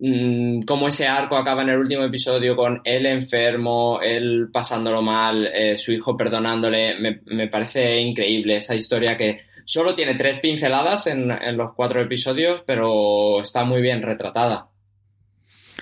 Mm, cómo ese arco acaba en el último episodio con él enfermo, él pasándolo mal, eh, su hijo perdonándole, me, me, parece increíble esa historia que solo tiene tres pinceladas en, en los cuatro episodios, pero está muy bien retratada.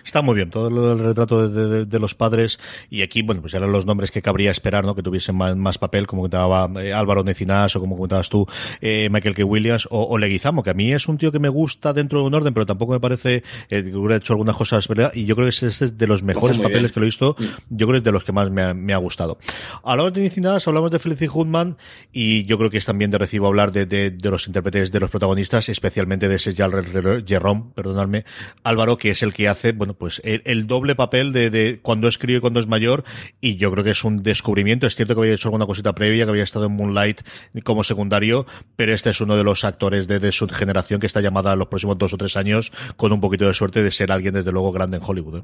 Está muy bien, todo el retrato de, los padres y aquí, bueno, pues eran los nombres que cabría esperar, ¿no? Que tuviesen más, papel, como comentaba eh, Álvaro Necinas o como comentabas tú, eh, Michael K. Williams o, Leguizamo, que a mí es un tío que me gusta dentro de un orden, pero tampoco me parece eh, que hubiera hecho algunas cosas, ¿verdad? Y yo creo que ese es de los mejores papeles que lo he visto, yo creo que es de los que más me ha, me ha gustado. Hablamos de Necinas, hablamos de Felicity Hoodman y yo creo que es también de recibo hablar de, de, los intérpretes de los protagonistas, especialmente de ese Jerome, perdonadme, Álvaro, que es el que hace, bueno, pues el, doble papel de, cuando es crío y cuando es mayor, y yo creo que es un descubrimiento. Es cierto que había hecho alguna cosita previa, que había estado en Moonlight como secundario, pero este es uno de los actores de, su generación que está llamada a los próximos dos o tres años con un poquito de suerte de ser alguien desde luego grande en Hollywood. ¿eh?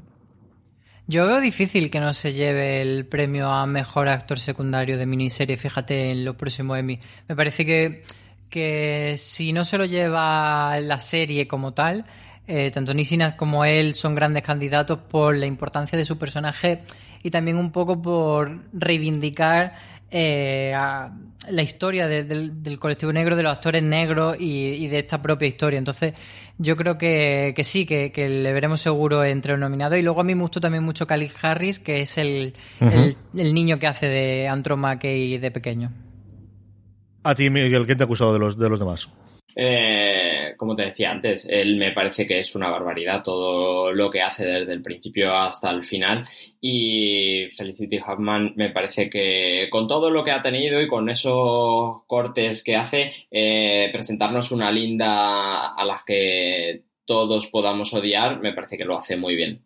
Yo veo difícil que no se lleve el premio a mejor actor secundario de miniserie, fíjate en lo próximo Emmy. Me parece que, que si no se lo lleva la serie como tal, eh, tanto Nisinas como él son grandes candidatos por la importancia de su personaje y también un poco por reivindicar eh, la historia del colectivo negro, de los actores negros y, de esta propia historia. Entonces, yo creo que, sí, que, le veremos seguro entre los nominados. Y luego a mí me gustó también mucho Khalid Harris, que es el, niño que hace de Andrew McKay de pequeño. A ti, Miguel, ¿qué te ha gustado de los, de los demás? Eh como te decía antes, él me parece que es una barbaridad todo lo que hace desde el principio hasta el final y Felicity Huffman me parece que con todo lo que ha tenido y con esos cortes que hace, eh, presentarnos una linda a las que todos podamos odiar, me parece que lo hace muy bien.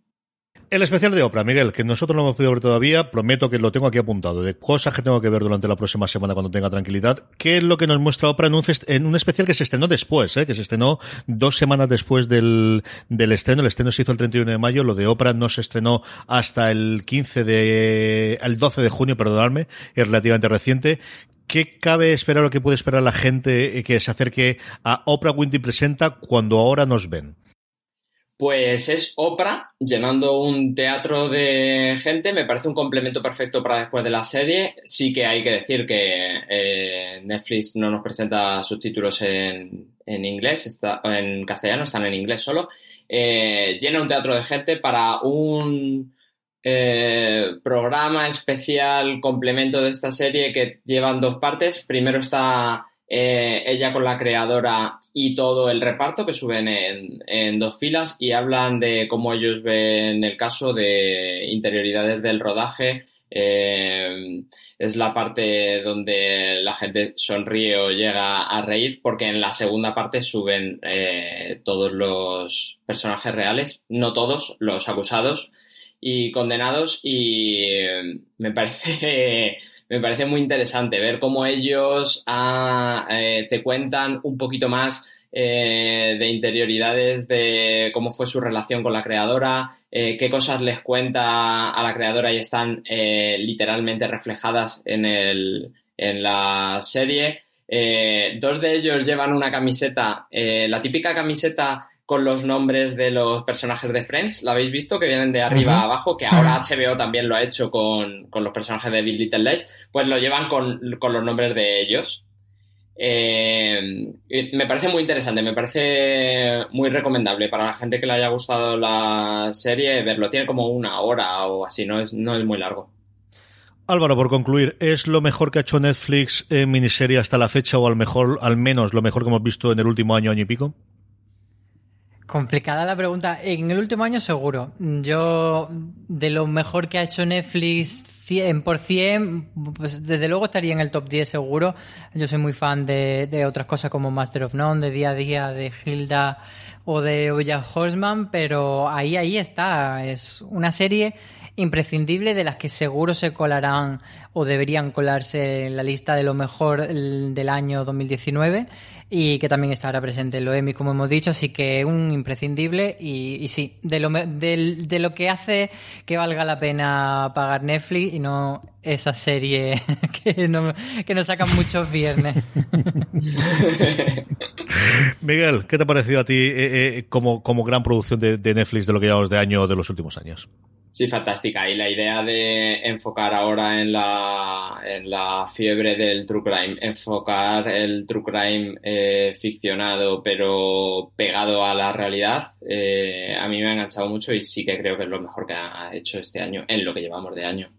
El especial de Oprah, Miguel, que nosotros no hemos podido ver todavía, prometo que lo tengo aquí apuntado, de cosas que tengo que ver durante la próxima semana cuando tenga tranquilidad. ¿Qué es lo que nos muestra Oprah en un, en un especial que se estrenó después, eh? que se estrenó dos semanas después del, del estreno? El estreno se hizo el 31 de mayo, lo de Oprah no se estrenó hasta el 15 de, el 12 de junio, perdonadme, es relativamente reciente. ¿Qué cabe esperar o qué puede esperar la gente que se acerque a Oprah Winfrey Presenta cuando ahora nos ven? Pues es Oprah llenando un teatro de gente. Me parece un complemento perfecto para después de la serie. Sí que hay que decir que eh, Netflix no nos presenta subtítulos en, en inglés, está, en castellano, están en inglés solo. Eh, llena un teatro de gente para un eh, programa especial complemento de esta serie que llevan dos partes. Primero está ella con la creadora y todo el reparto que suben en, dos filas y hablan de cómo ellos ven el caso de interioridades del rodaje. Eh, es la parte donde la gente sonríe o llega a reír porque en la segunda parte suben eh, todos los personajes reales, no todos, los acusados y condenados y me parece me parece muy interesante ver cómo ellos ah, eh, te cuentan un poquito más eh, de interioridades de cómo fue su relación con la creadora, eh, qué cosas les cuenta a la creadora y están literalmente reflejadas en, el, en la serie. dos de ellos llevan una camiseta, la típica camiseta con los nombres de los personajes de Friends, ¿la habéis visto? Que vienen de arriba a abajo, que ahora HBO también lo ha hecho con, los personajes de Bill Little Lies, pues lo llevan con, los nombres de ellos. Eh, me parece muy interesante, me parece muy recomendable para la gente que le haya gustado la serie verlo. Tiene como una hora o así, no es, no es muy largo. Álvaro, por concluir, ¿es lo mejor que ha hecho Netflix en miniserie hasta la fecha o al mejor, al menos lo mejor que hemos visto en el último año, año y pico? Complicada la pregunta. En el último año seguro. Yo, de lo mejor que ha hecho Netflix 100%, pues desde luego estaría en el top 10 seguro. Yo soy muy fan de, otras cosas como Master of None, de Día a Día, de Hilda o de Oya Horseman, pero ahí, ahí está. Es una serie imprescindible de las que seguro se colarán o deberían colarse en la lista de lo mejor del año 2019 y que también estará presente en lo Emmy, como hemos dicho, así que un imprescindible y, sí, de lo, de, lo que hace que valga la pena pagar Netflix y no esa serie que, no, que nos sacan muchos viernes. Miguel, ¿qué te ha parecido a ti eh, eh, como, como gran producción de, de Netflix de lo que llevamos de año de los últimos años? Sí, fantástica. Y la idea de enfocar ahora en la, en la fiebre del true crime, enfocar el true crime eh, ficcionado pero pegado a la realidad, eh, a mí me ha enganchado mucho y sí que creo que es lo mejor que ha hecho este año, en lo que llevamos de año.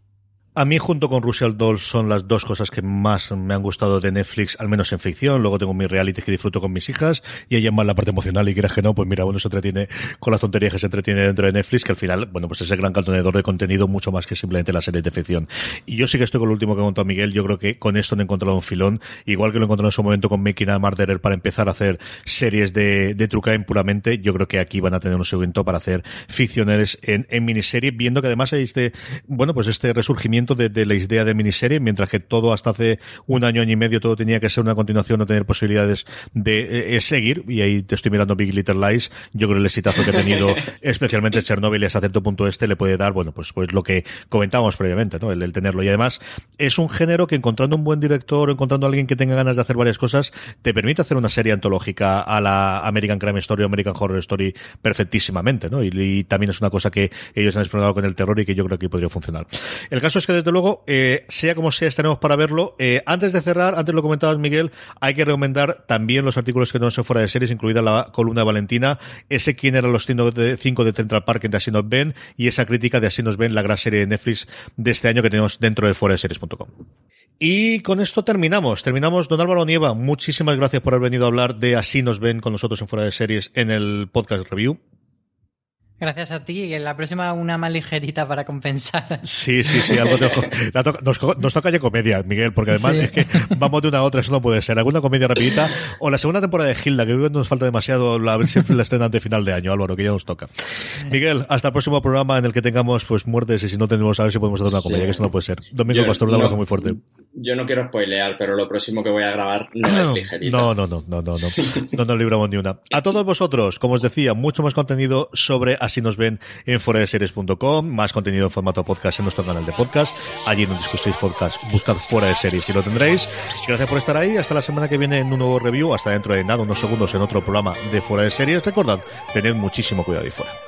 A mí, junto con Russell Dolls, son las dos cosas que más me han gustado de Netflix, al menos en ficción. Luego tengo mi reality que disfruto con mis hijas y ella más la parte emocional y quieras que no, pues mira, bueno, se entretiene con las tonterías que se entretiene dentro de Netflix, que al final, bueno, pues es el gran contenedor de contenido mucho más que simplemente la serie de ficción. Y yo sí que estoy con lo último que ha contado Miguel. Yo creo que con esto han encontrado un filón, igual que lo encontrado en su momento con Making a para empezar a hacer series de, de True puramente. Yo creo que aquí van a tener un segundo para hacer ficciones en, en miniserie, viendo que además hay este, bueno, pues este resurgimiento de, de la idea de miniserie, mientras que todo hasta hace un año, año y medio, todo tenía que ser una continuación, no tener posibilidades de eh, seguir, y ahí te estoy mirando Big Little Lies, yo creo el exitazo que ha tenido, especialmente Chernobyl hasta cierto punto este, le puede dar, bueno, pues, pues lo que comentábamos previamente, ¿no? El, tenerlo. Y además, es un género que encontrando un buen director, encontrando a alguien que tenga ganas de hacer varias cosas, te permite hacer una serie antológica a la American Crime Story o American Horror Story perfectísimamente, ¿no? Y, también es una cosa que ellos han explorado con el terror y que yo creo que podría funcionar. El caso es que, desde luego, eh, sea como sea, estaremos para verlo. Eh, antes de cerrar, antes lo comentabas, Miguel, hay que recomendar también los artículos que no son fuera de series, incluida la columna de Valentina, ese quién eran los cinco de, Central Park de Así nos ven y esa crítica de Así nos ven, la gran serie de Netflix de este año que tenemos dentro de fuera de series.com. Y con esto terminamos. Terminamos. Don Álvaro Nieva, muchísimas gracias por haber venido a hablar de Así nos ven con nosotros en Fuera de Series en el podcast review. Gracias a ti. Y en la próxima una más ligerita para compensar. Sí, sí, sí. Algo te... la toca... nos, nos, toca ya comedia, Miguel, porque además sí. es que vamos de una a otra, eso no puede ser. Alguna comedia rapidita. O la segunda temporada de Hilda, que creo que nos falta demasiado a ver si la estrena de final de año, Álvaro, que ya nos toca. Miguel, hasta el próximo programa en el que tengamos pues muertes y si no tendremos a ver si podemos hacer una comedia, sí. que eso no puede ser. Domingo yo, Pastor, un abrazo no, muy fuerte. Yo no quiero spoilear, pero lo próximo que voy a grabar no es ligerito. No, no, no, no, no, no. No nos libramos ni una. A todos vosotros, como os decía, mucho más contenido sobre Así nos ven en foradeseries.com, más contenido en formato podcast en nuestro canal de podcast. Allí en Discuséis Podcast, buscad fuera de series y lo tendréis. Gracias por estar ahí. Hasta la semana que viene en un nuevo review. Hasta dentro de nada, unos segundos en otro programa de fuera de series. Recordad, tened muchísimo cuidado ahí fuera.